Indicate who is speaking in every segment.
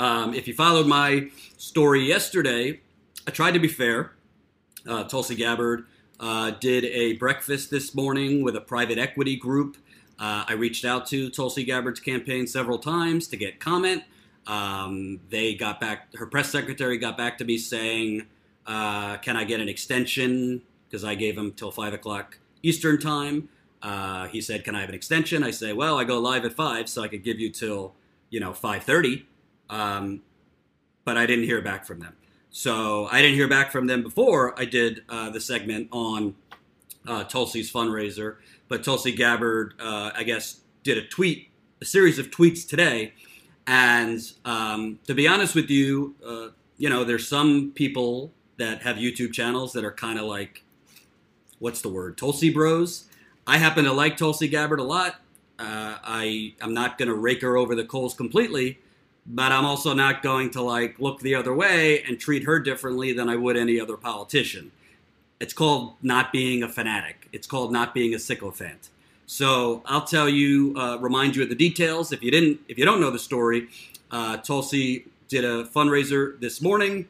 Speaker 1: Um, if you followed my story yesterday, I tried to be fair. Uh, Tulsi Gabbard uh, did a breakfast this morning with a private equity group. Uh, I reached out to Tulsi Gabbard's campaign several times to get comment. Um, they got back, her press secretary got back to me saying, uh, Can I get an extension? Because I gave him till 5 o'clock Eastern time. Uh, he said, "Can I have an extension?" I say, "Well, I go live at five, so I could give you till you know five thirty. Um, but I didn't hear back from them. So I didn't hear back from them before I did uh, the segment on uh, Tulsi's fundraiser. But Tulsi Gabbard, uh, I guess, did a tweet, a series of tweets today. And um, to be honest with you, uh, you know, there's some people that have YouTube channels that are kind of like, what's the word, Tulsi Bros I happen to like Tulsi Gabbard a lot. Uh, I I'm not to rake her over the coals completely, but I'm also not going to like look the other way and treat her differently than I would any other politician. It's called not being a fanatic. It's called not being a sycophant. So I'll tell you, uh, remind you of the details. If you didn't, if you don't know the story, uh, Tulsi did a fundraiser this morning.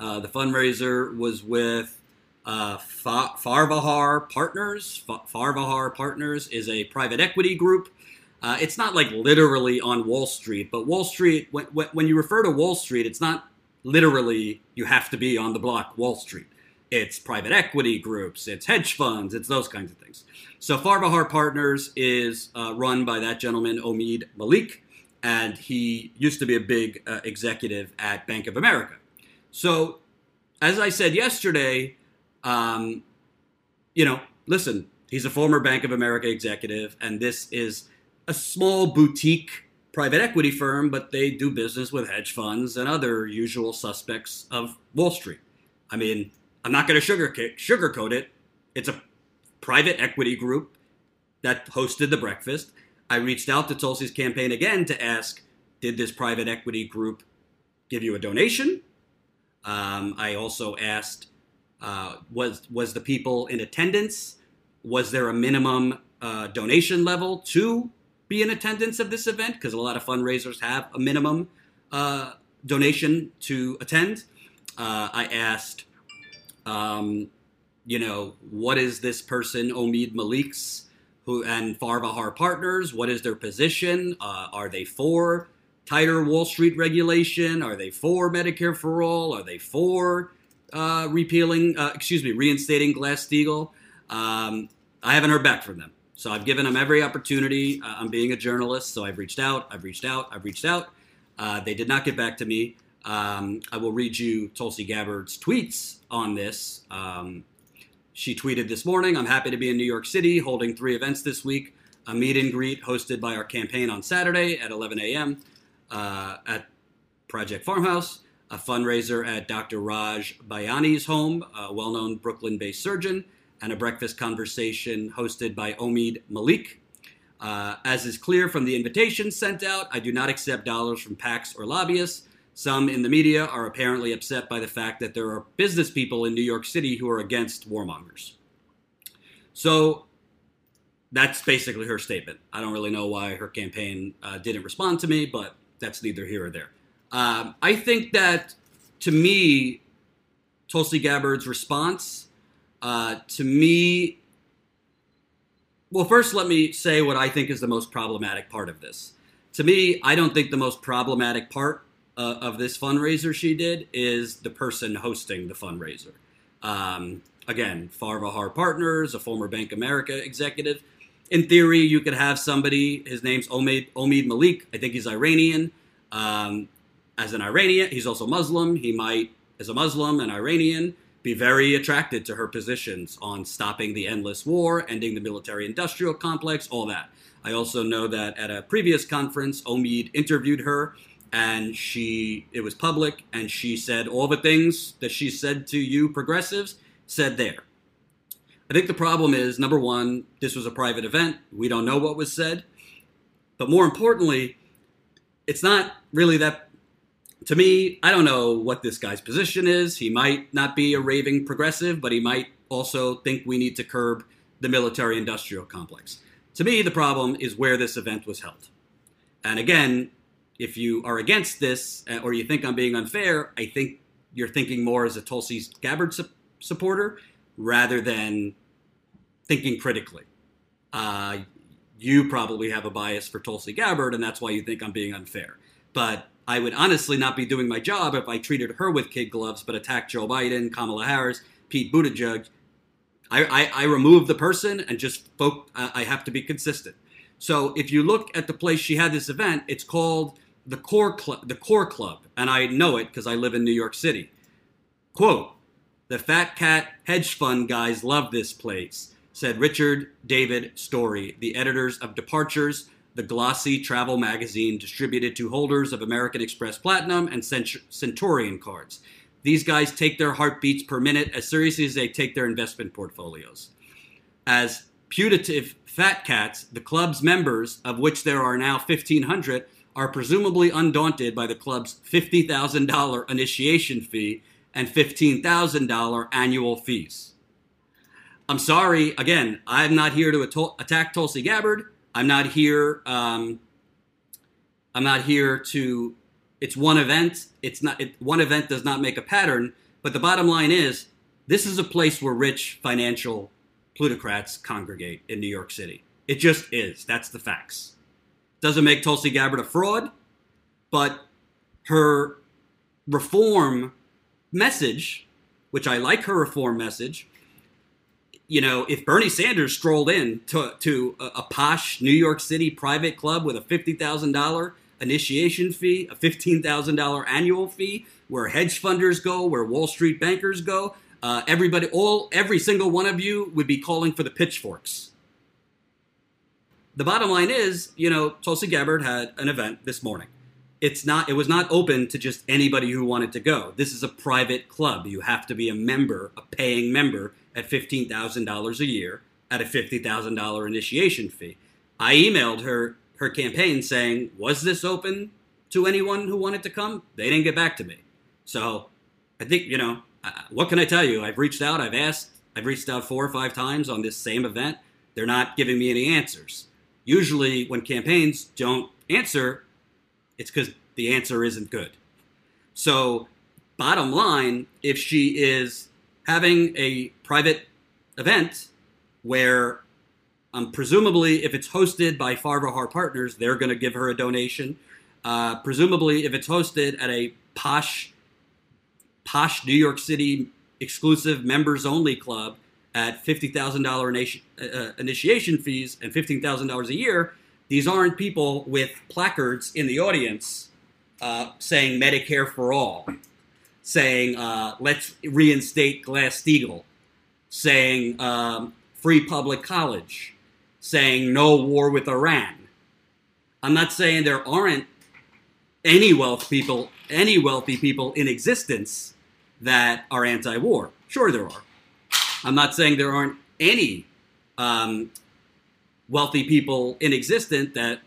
Speaker 1: Uh, the fundraiser was with uh, Farvahar Partners. Farvahar Partners is a private equity group. Uh, it's not like literally on Wall Street, but Wall Street, when, when you refer to Wall Street, it's not literally you have to be on the block Wall Street. It's private equity groups, it's hedge funds, it's those kinds of things. So Farvahar Partners is uh, run by that gentleman, Omeed Malik, and he used to be a big uh, executive at Bank of America. So, as I said yesterday, um, you know, listen, he's a former Bank of America executive, and this is a small boutique private equity firm, but they do business with hedge funds and other usual suspects of Wall Street. I mean, I'm not going to sugarcoat, it. It's a private equity group that hosted the breakfast. I reached out to Tulsi's campaign again to ask, did this private equity group give you a donation? Um, I also asked, uh, was was the people in attendance? Was there a minimum uh, donation level to be in attendance of this event? Because a lot of fundraisers have a minimum uh, donation to attend. Uh, I asked, um, you know, what is this person, Omeed Malik's, who and Farvahar Partners? What is their position? Uh, are they for tighter Wall Street regulation? Are they for Medicare for all? Are they for uh, repealing, uh, excuse me, reinstating Glass Steagall. Um, I haven't heard back from them. So I've given them every opportunity. Uh, I'm being a journalist, so I've reached out, I've reached out, I've reached out. Uh, they did not get back to me. Um, I will read you Tulsi Gabbard's tweets on this. Um, she tweeted this morning I'm happy to be in New York City holding three events this week. A meet and greet hosted by our campaign on Saturday at 11 a.m. Uh, at Project Farmhouse a fundraiser at Dr. Raj Bayani's home, a well known Brooklyn based surgeon, and a breakfast conversation hosted by Omeed Malik. Uh, as is clear from the invitation sent out, I do not accept dollars from PACs or lobbyists. Some in the media are apparently upset by the fact that there are business people in New York City who are against warmongers. So that's basically her statement. I don't really know why her campaign uh, didn't respond to me, but that's neither here or there. Um, I think that to me, Tulsi Gabbard's response, uh, to me, well, first let me say what I think is the most problematic part of this. To me, I don't think the most problematic part uh, of this fundraiser she did is the person hosting the fundraiser. Um, again, Farvahar Partners, a former Bank America executive. In theory, you could have somebody, his name's Omeed, Omeed Malik, I think he's Iranian. Um, as an Iranian, he's also Muslim. He might, as a Muslim and Iranian, be very attracted to her positions on stopping the endless war, ending the military industrial complex, all that. I also know that at a previous conference, Omeed interviewed her and she it was public and she said all the things that she said to you progressives said there. I think the problem is number 1, this was a private event. We don't know what was said. But more importantly, it's not really that to me, I don't know what this guy's position is. He might not be a raving progressive, but he might also think we need to curb the military industrial complex. To me, the problem is where this event was held. And again, if you are against this uh, or you think I'm being unfair, I think you're thinking more as a Tulsi Gabbard su- supporter rather than thinking critically. Uh, you probably have a bias for Tulsi Gabbard, and that's why you think I'm being unfair. But I would honestly not be doing my job if I treated her with kid gloves, but attacked Joe Biden, Kamala Harris, Pete Buttigieg. I, I, I remove the person and just folk. I have to be consistent. So if you look at the place she had this event, it's called the Core Club. The Core Club, and I know it because I live in New York City. Quote: The Fat Cat hedge fund guys love this place, said Richard David Story, the editors of Departures, the glossy travel magazine distributed to holders of American Express Platinum and Centurion cards. These guys take their heartbeats per minute as seriously as they take their investment portfolios. As putative fat cats, the club's members, of which there are now 1,500, are presumably undaunted by the club's $50,000 initiation fee and $15,000 annual fees. I'm sorry, again, I'm not here to attack Tulsi Gabbard. I'm not here. Um, I'm not here to. It's one event. It's not. It, one event does not make a pattern. But the bottom line is, this is a place where rich financial plutocrats congregate in New York City. It just is. That's the facts. Doesn't make Tulsi Gabbard a fraud, but her reform message, which I like her reform message, you know, if Bernie Sanders strolled in to, to a, a posh New York City private club with a $50,000 initiation fee, a $15,000 annual fee, where hedge funders go, where Wall Street bankers go, uh, everybody, all, every single one of you would be calling for the pitchforks. The bottom line is, you know, Tulsi Gabbard had an event this morning. It's not, it was not open to just anybody who wanted to go. This is a private club. You have to be a member, a paying member at $15,000 a year at a $50,000 initiation fee. I emailed her her campaign saying, "Was this open to anyone who wanted to come?" They didn't get back to me. So, I think, you know, what can I tell you? I've reached out, I've asked, I've reached out four or five times on this same event. They're not giving me any answers. Usually, when campaigns don't answer, it's because the answer isn't good. So, bottom line, if she is having a private event where um, presumably if it's hosted by Farvahar Partners, they're going to give her a donation. Uh, presumably, if it's hosted at a posh, posh New York City exclusive members only club at fifty thousand dollar uh, uh, initiation fees and fifteen thousand dollars a year, these aren't people with placards in the audience uh, saying Medicare for all saying, uh, let's reinstate Glass Steagall, saying um, free public college, saying no war with Iran. I'm not saying there aren't any wealth people, any wealthy people in existence that are anti-war. Sure, there are. I'm not saying there aren't any um, wealthy people in existence that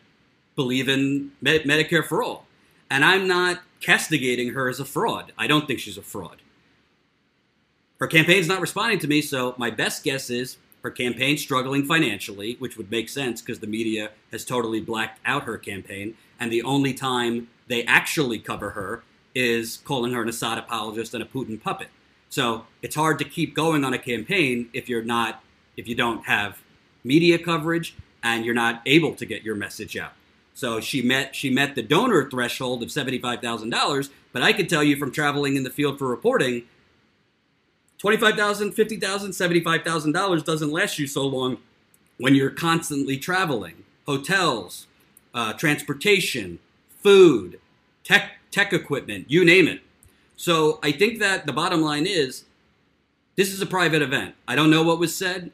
Speaker 1: believe in Med- Medicare for all. And I'm not castigating her as a fraud. I don't think she's a fraud. Her campaign's not responding to me, so my best guess is her campaign's struggling financially, which would make sense because the media has totally blacked out her campaign, and the only time they actually cover her is calling her an Assad apologist and a Putin puppet. So it's hard to keep going on a campaign if you're not if you don't have media coverage and you're not able to get your message out. So she met she met the donor threshold of seventy five thousand dollars. But I can tell you from traveling in the field for reporting, twenty five thousand, fifty thousand, seventy five thousand dollars doesn't last you so long when you're constantly traveling. Hotels, uh, transportation, food, tech tech equipment, you name it. So I think that the bottom line is this is a private event. I don't know what was said.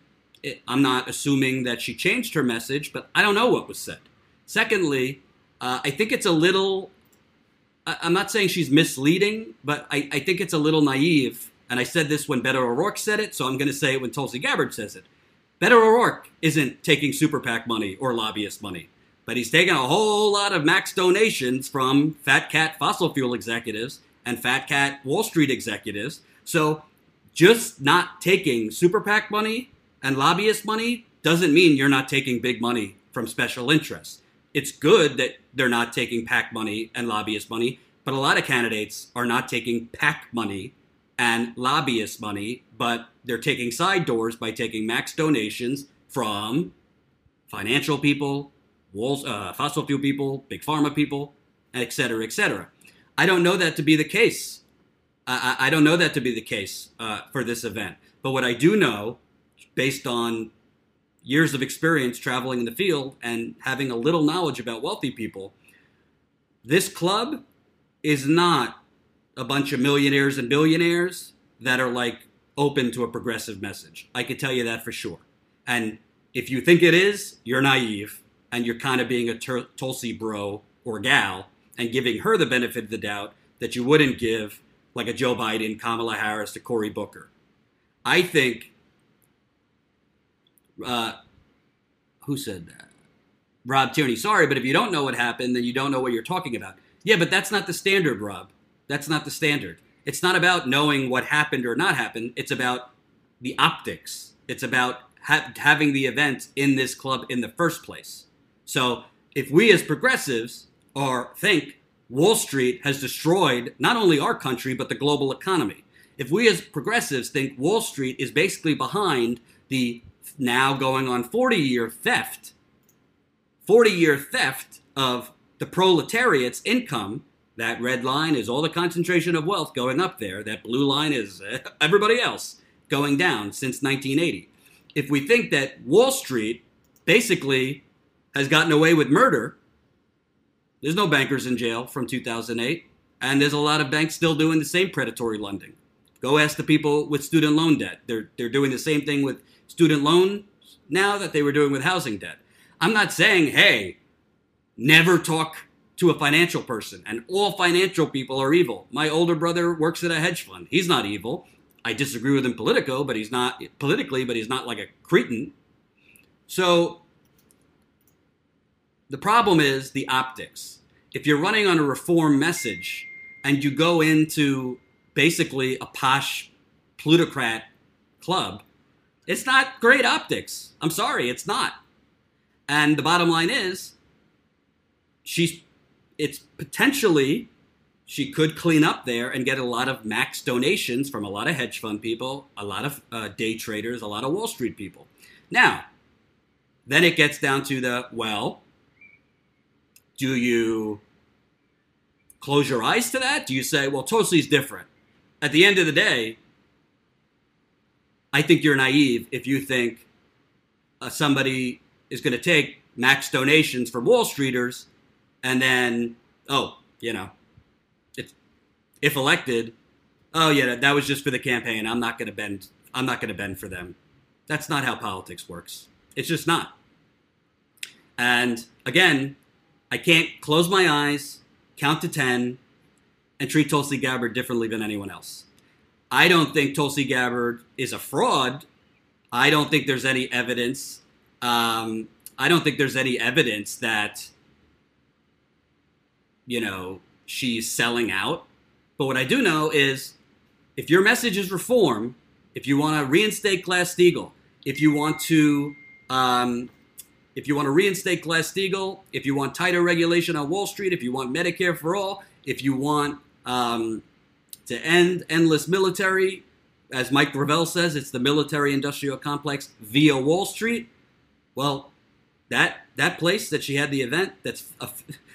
Speaker 1: I'm not assuming that she changed her message, but I don't know what was said. Secondly, uh, I think it's a little. I'm not saying she's misleading, but I, I, think it's a little naive. And I said this when Beto O'Rourke said it, so I'm going to say it when Tulsi Gabbard says it. Beto O'Rourke isn't taking super PAC money or lobbyist money, but he's taking a whole lot of max donations from Fat Cat fossil fuel executives and Fat Cat Wall Street executives. So just not taking super PAC money and lobbyist money doesn't mean you're not taking big money from special interests it's good that they're not taking PAC money and lobbyist money, but a lot of candidates are not taking PAC money and lobbyist money, but they're taking side doors by taking max donations from financial people, walls, uh, fossil fuel people, big pharma people, et cetera, et cetera. I don't know that to be the case. I, I don't know that to be the case uh, for this event. But what I do know, based on years of experience traveling in the field and having a little knowledge about wealthy people, this club is not a bunch of millionaires and billionaires that are like open to a progressive message. I can tell you that for sure. And if you think it is, you're naive and you're kind of being a Tur- Tulsi bro or gal and giving her the benefit of the doubt that you wouldn't give like a Joe Biden, Kamala Harris to Cory Booker. I think uh, who said that? Rob Tierney. Sorry, but if you don't know what happened, then you don't know what you're talking about. Yeah, but that's not the standard, Rob. That's not the standard. It's not about knowing what happened or not happened. It's about the optics. It's about ha- having the event in this club in the first place. So if we as progressives are think Wall Street has destroyed not only our country but the global economy, if we as progressives think Wall Street is basically behind the now going on 40 year theft, 40 year theft of the proletariat's income. That red line is all the concentration of wealth going up there. That blue line is uh, everybody else going down since 1980. If we think that Wall Street basically has gotten away with murder, there's no bankers in jail from 2008, and there's a lot of banks still doing the same predatory lending. Go ask the people with student loan debt. They're, they're doing the same thing with student loan now that they were doing with housing debt. I'm not saying, hey, never talk to a financial person and all financial people are evil. My older brother works at a hedge fund. He's not evil. I disagree with him politico, but he's not politically, but he's not like a cretin. So the problem is the optics. If you're running on a reform message and you go into basically a posh plutocrat club, it's not great optics. I'm sorry, it's not. And the bottom line is, she's it's potentially she could clean up there and get a lot of max donations from a lot of hedge fund people, a lot of uh, day traders, a lot of Wall Street people. Now, then it gets down to the well, do you close your eyes to that? Do you say, well, Tulsi's different? At the end of the day, I think you're naive if you think uh, somebody is going to take max donations from Wall Streeters and then, oh, you know, if, if elected, oh, yeah, that was just for the campaign. I'm not going to bend. I'm not going to bend for them. That's not how politics works. It's just not. And again, I can't close my eyes, count to 10, and treat Tulsi Gabbard differently than anyone else. I don't think Tulsi Gabbard is a fraud. I don't think there's any evidence. Um, I don't think there's any evidence that, you know, she's selling out. But what I do know is if your message is reform, if you want to reinstate Glass-Steagall, if you want to, um, if you want to reinstate Glass-Steagall, if you want tighter regulation on Wall Street, if you want Medicare for all, if you want um, to end endless military. As Mike Gravel says, it's the military industrial complex via Wall Street. Well, that that place that she had the event, that's a,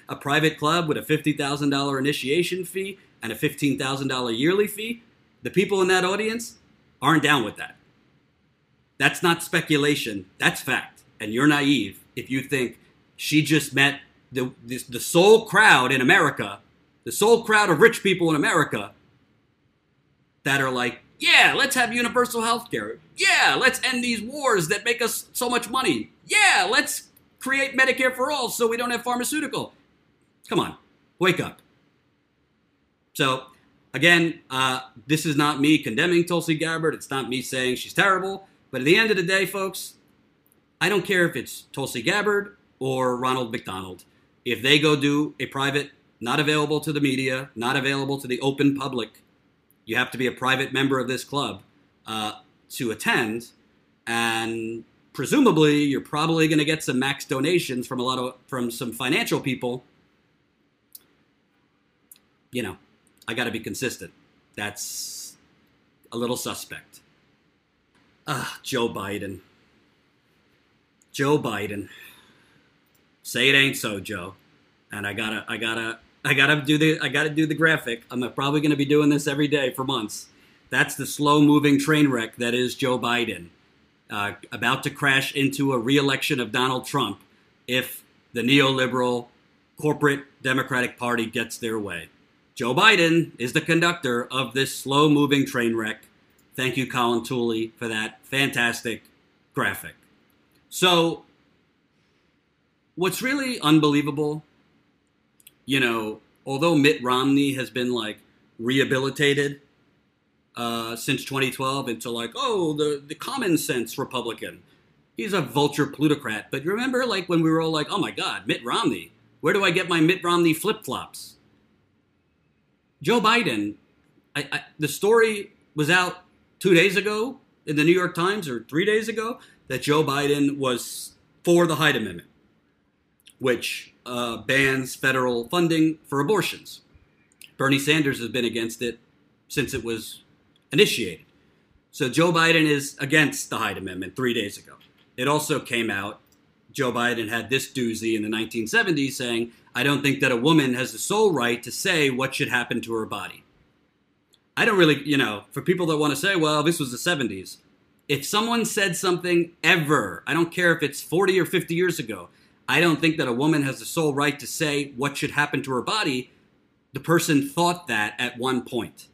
Speaker 1: a private club with a $50,000 initiation fee and a $15,000 yearly fee. The people in that audience aren't down with that. That's not speculation, that's fact. And you're naive if you think she just met the, the, the sole crowd in America, the sole crowd of rich people in America that are like, yeah, let's have universal health care. Yeah, let's end these wars that make us so much money. Yeah, let's create Medicare for all so we don't have pharmaceutical. Come on, wake up. So, again, uh, this is not me condemning Tulsi Gabbard. It's not me saying she's terrible. But at the end of the day, folks, I don't care if it's Tulsi Gabbard or Ronald McDonald. If they go do a private, not available to the media, not available to the open public you have to be a private member of this club uh, to attend, and presumably you're probably going to get some max donations from a lot of from some financial people. You know, I got to be consistent. That's a little suspect. Ah, Joe Biden. Joe Biden. Say it ain't so, Joe. And I gotta, I gotta, I gotta do the, I gotta do the graphic. I'm probably gonna be doing this every day for months. That's the slow-moving train wreck that is Joe Biden, uh, about to crash into a re-election of Donald Trump if the neoliberal corporate Democratic Party gets their way. Joe Biden is the conductor of this slow-moving train wreck. Thank you, Colin Tooley, for that fantastic graphic. So, what's really unbelievable, you know, although Mitt Romney has been like rehabilitated uh, since 2012 into like, oh, the, the common sense Republican. He's a vulture plutocrat. But remember, like, when we were all like, oh my God, Mitt Romney, where do I get my Mitt Romney flip flops? Joe Biden, I, I, the story was out two days ago in the New York Times or three days ago that Joe Biden was for the Hyde Amendment, which uh, bans federal funding for abortions. Bernie Sanders has been against it since it was initiated. So Joe Biden is against the Hyde Amendment three days ago. It also came out, Joe Biden had this doozy in the 1970s saying, I don't think that a woman has the sole right to say what should happen to her body. I don't really, you know, for people that want to say, well, this was the 70s, if someone said something ever, I don't care if it's 40 or 50 years ago, I don't think that a woman has the sole right to say what should happen to her body. The person thought that at one point.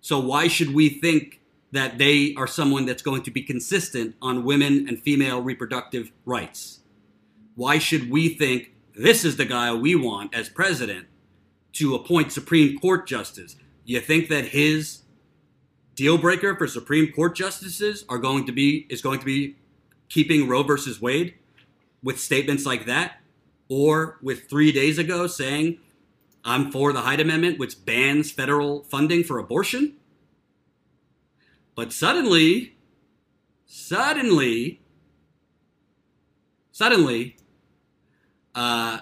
Speaker 1: So why should we think that they are someone that's going to be consistent on women and female reproductive rights? Why should we think this is the guy we want as president to appoint Supreme Court justice. You think that his deal breaker for Supreme Court justices are going to be is going to be keeping Roe versus Wade with statements like that, or with three days ago saying I'm for the Hyde Amendment, which bans federal funding for abortion. But suddenly, suddenly, suddenly, uh,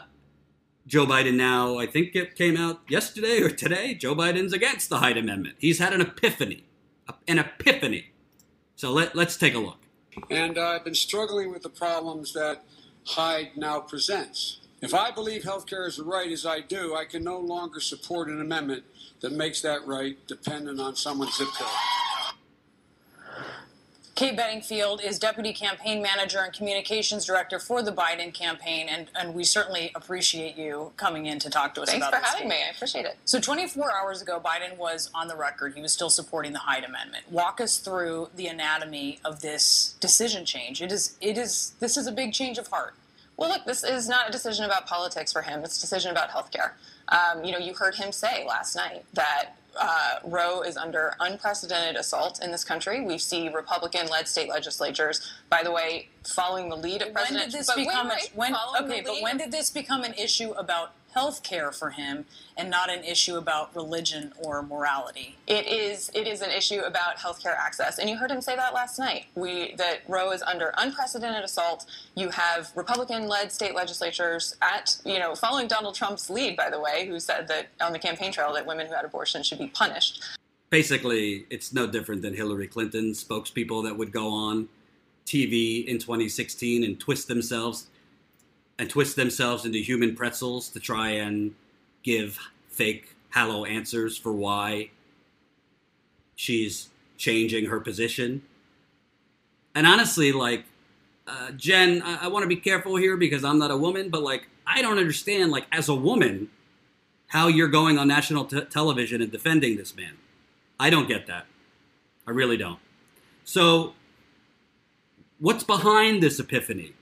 Speaker 1: Joe Biden now, I think it came out yesterday or today, Joe Biden's against the Hyde Amendment. He's had an epiphany, an epiphany. So let, let's take a look.
Speaker 2: And I've been struggling with the problems that Hyde now presents. If I believe health care is a right, as I do, I can no longer support an amendment that makes that right dependent on someone's zip code.
Speaker 3: Kate Bedingfield is Deputy Campaign Manager and Communications Director for the Biden campaign, and, and we certainly appreciate you coming in to talk to us
Speaker 4: Thanks
Speaker 3: about
Speaker 4: for having me. I appreciate it.
Speaker 3: So, 24 hours ago, Biden was on the record. He was still supporting the Hyde Amendment. Walk us through the anatomy of this decision change. It is, it is, this is a big change of heart.
Speaker 4: Well, look, this is not a decision about politics for him. It's a decision about health care. Um, you know, you heard him say last night that uh, Roe is under unprecedented assault in this country. We see Republican-led state legislatures, by the way, following the lead of President.
Speaker 3: When did this become?
Speaker 4: wait, wait,
Speaker 3: when, okay, but when did this become an issue about health care for him and not an issue about religion or morality?
Speaker 4: It is it is an issue about health care access, and you heard him say that last night. We that Roe is under unprecedented assault. You have Republican-led state legislatures at you know following Donald Trump's lead, by the way, who said that on the campaign trail that women who had abortions should be punished.
Speaker 1: Basically, it's no different than Hillary Clinton's spokespeople that would go on TV in 2016 and twist themselves and twist themselves into human pretzels to try and give fake hollow answers for why she's changing her position. And honestly, like uh, Jen, I, I want to be careful here because I'm not a woman, but like I don't understand, like as a woman, how you're going on national t- television and defending this man. I don't get that. I really don't. So, what's behind this epiphany?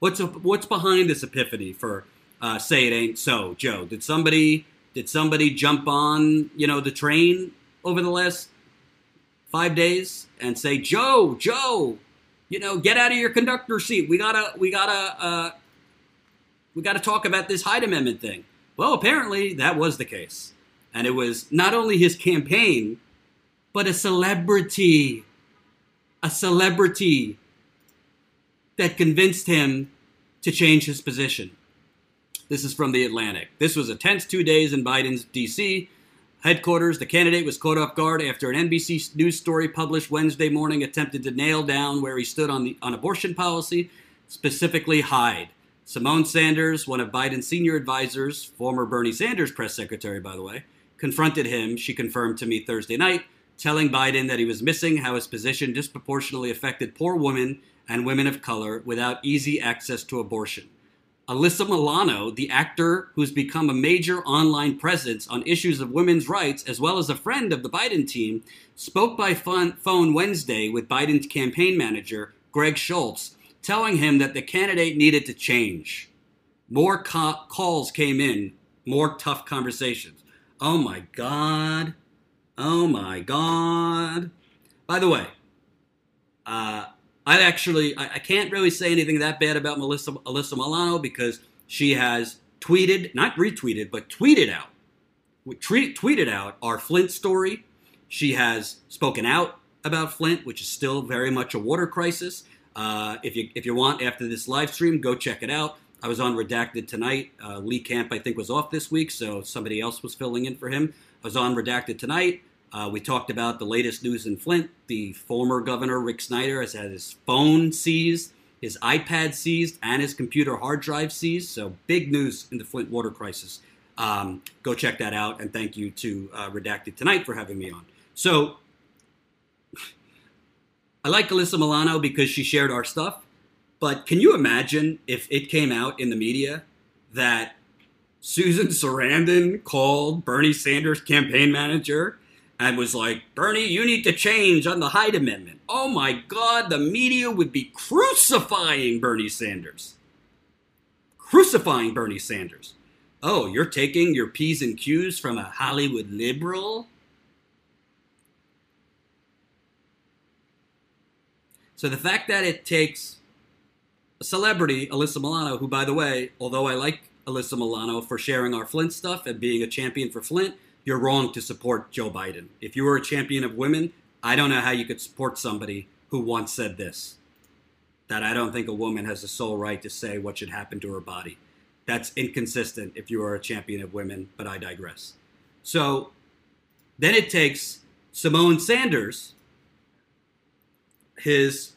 Speaker 1: What's what's behind this epiphany for uh, say it ain't so, Joe? Did somebody did somebody jump on you know the train over the last five days and say, Joe, Joe, you know, get out of your conductor seat. We gotta we gotta uh, we gotta talk about this Hyde Amendment thing. Well, apparently that was the case, and it was not only his campaign, but a celebrity, a celebrity that convinced him to change his position. This is from The Atlantic. This was a tense two days in Biden's D.C. headquarters. The candidate was caught off guard after an NBC News story published Wednesday morning attempted to nail down where he stood on, the, on abortion policy, specifically Hyde. Symone Sanders, one of Biden's senior advisors, former Bernie Sanders press secretary, by the way, confronted him, she confirmed to me Thursday night, telling Biden that he was missing how his position disproportionately affected poor women and women of color without easy access to abortion. Alyssa Milano, the actor who's become a major online presence on issues of women's rights, as well as a friend of the Biden team, spoke by phone Wednesday with Biden's campaign manager, Greg Schultz, telling him that the candidate needed to change. More ca- calls came in, more tough conversations. Oh my God. Oh my God. By the way, uh, I actually I, I, can't really say anything that bad about Melissa Alyssa Milano because she has tweeted, not retweeted, but tweeted out, tweet, tweeted out our Flint story. She has spoken out about Flint, which is still very much a water crisis. Uh, if you if you want after this live stream, go check it out. I was on Redacted tonight. Uh, Lee Camp I think was off this week, so somebody else was filling in for him. I was on Redacted tonight. Uh, we talked about the latest news in Flint. The former governor, Rick Snyder, has had his phone seized, his iPad seized, and his computer hard drive seized. So, big news in the Flint water crisis. Um, go check that out. And thank you to uh, Redacted Tonight for having me on. So, I like Alyssa Milano because she shared our stuff. But can you imagine if it came out in the media that Susan Sarandon called Bernie Sanders' campaign manager and was like, Bernie, you need to change on the Hyde Amendment. Oh my God, the media would be crucifying Bernie Sanders. Crucifying Bernie Sanders. Oh, you're taking your P's and Q's from a Hollywood liberal? So the fact that it takes a celebrity, Alyssa Milano, who, by the way, although I like Alyssa Milano for sharing our Flint stuff and being a champion for Flint, you're wrong to support Joe Biden. If you were a champion of women, I don't know how you could support somebody who once said this that I don't think a woman has the sole right to say what should happen to her body. That's inconsistent if you are a champion of women, but I digress. So then it takes Symone Sanders, his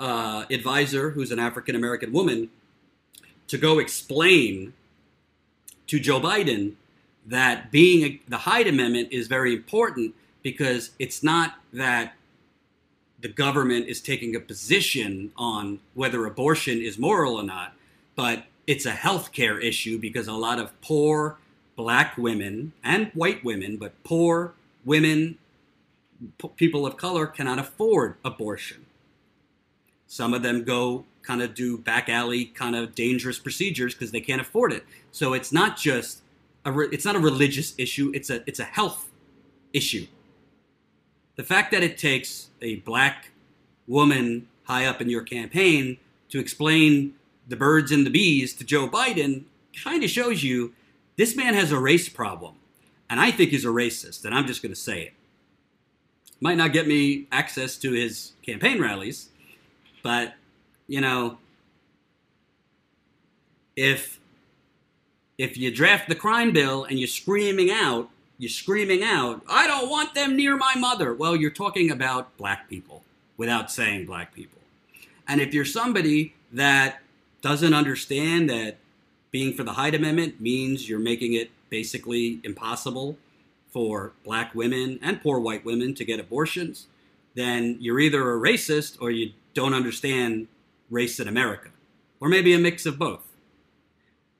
Speaker 1: uh, advisor, who's an African American woman, to go explain to Joe Biden that being a, the Hyde Amendment is very important because it's not that the government is taking a position on whether abortion is moral or not, but it's a health care issue because a lot of poor black women and white women, but poor women, p- people of color cannot afford abortion. Some of them go kind of do back alley kind of dangerous procedures because they can't afford it. So it's not just re- it's not a religious issue. It's a it's a health issue. The fact that it takes a black woman high up in your campaign to explain the birds and the bees to Joe Biden kind of shows you this man has a race problem. And I think he's a racist, and I'm just going to say it. Might not get me access to his campaign rallies, but, you know, if if you draft the crime bill and you're screaming out, you're screaming out, I don't want them near my mother. Well, you're talking about black people without saying black people. And if you're somebody that doesn't understand that being for the Hyde Amendment means you're making it basically impossible for black women and poor white women to get abortions, then you're either a racist or you don't understand race in America, or maybe a mix of both.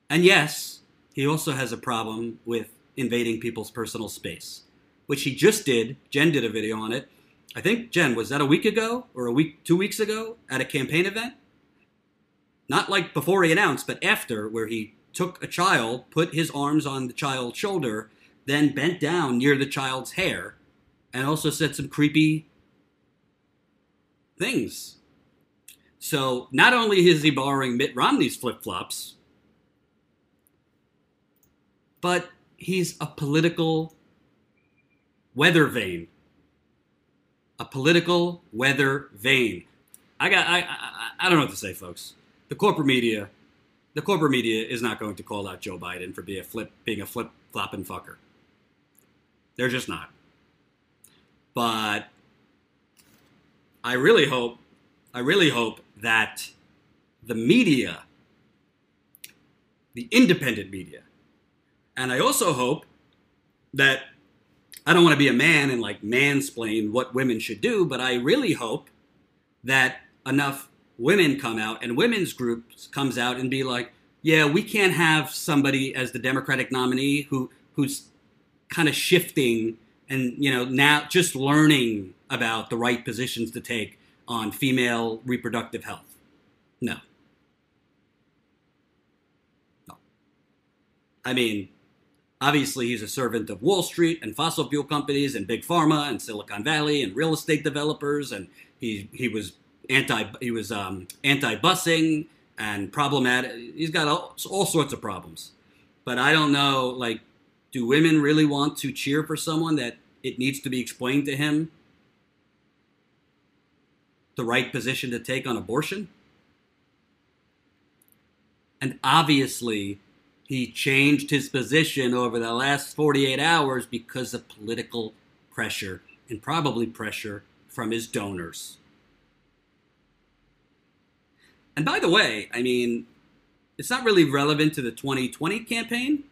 Speaker 1: And yes, he also has a problem with invading people's personal space, which he just did. Jen did a video on it. I think Jen was that a week ago or a week, two weeks ago at a campaign event. Not like before he announced, but after, where he took a child, put his arms on the child's shoulder, then bent down near the child's hair, and also said some creepy things. So not only is he borrowing Mitt Romney's flip flops, but he's a political weather vane. A political weather vane. I got I, I I don't know what to say, folks. The corporate media, the corporate media is not going to call out Joe Biden for being a flip being a flip flopping fucker. They're just not. But I really hope, I really hope that the media, the independent media, and I also hope that I don't want to be a man and like mansplain what women should do, but I really hope that enough women come out and women's groups comes out and be like, yeah, we can't have somebody as the Democratic nominee who who's kind of shifting and you know now just learning about the right positions to take on female reproductive health. No. No. I mean, obviously he's a servant of Wall Street and fossil fuel companies and big pharma and Silicon Valley and real estate developers and he he was anti he was um, anti busing and problematic. He's got all, all sorts of problems. But I don't know like do women really want to cheer for someone that it needs to be explained to him the right position to take on abortion? And obviously, he changed his position over the last 48 hours because of political pressure and probably pressure from his donors. And by the way, I mean, it's not really relevant to the 2020 campaign,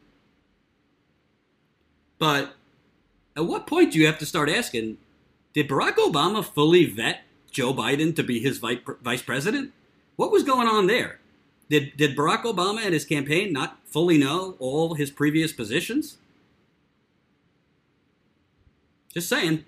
Speaker 1: but at what point do you have to start asking, did Barack Obama fully vet Joe Biden to be his vice president? What was going on there? Did, did Barack Obama and his campaign not fully know all his previous positions? Just saying.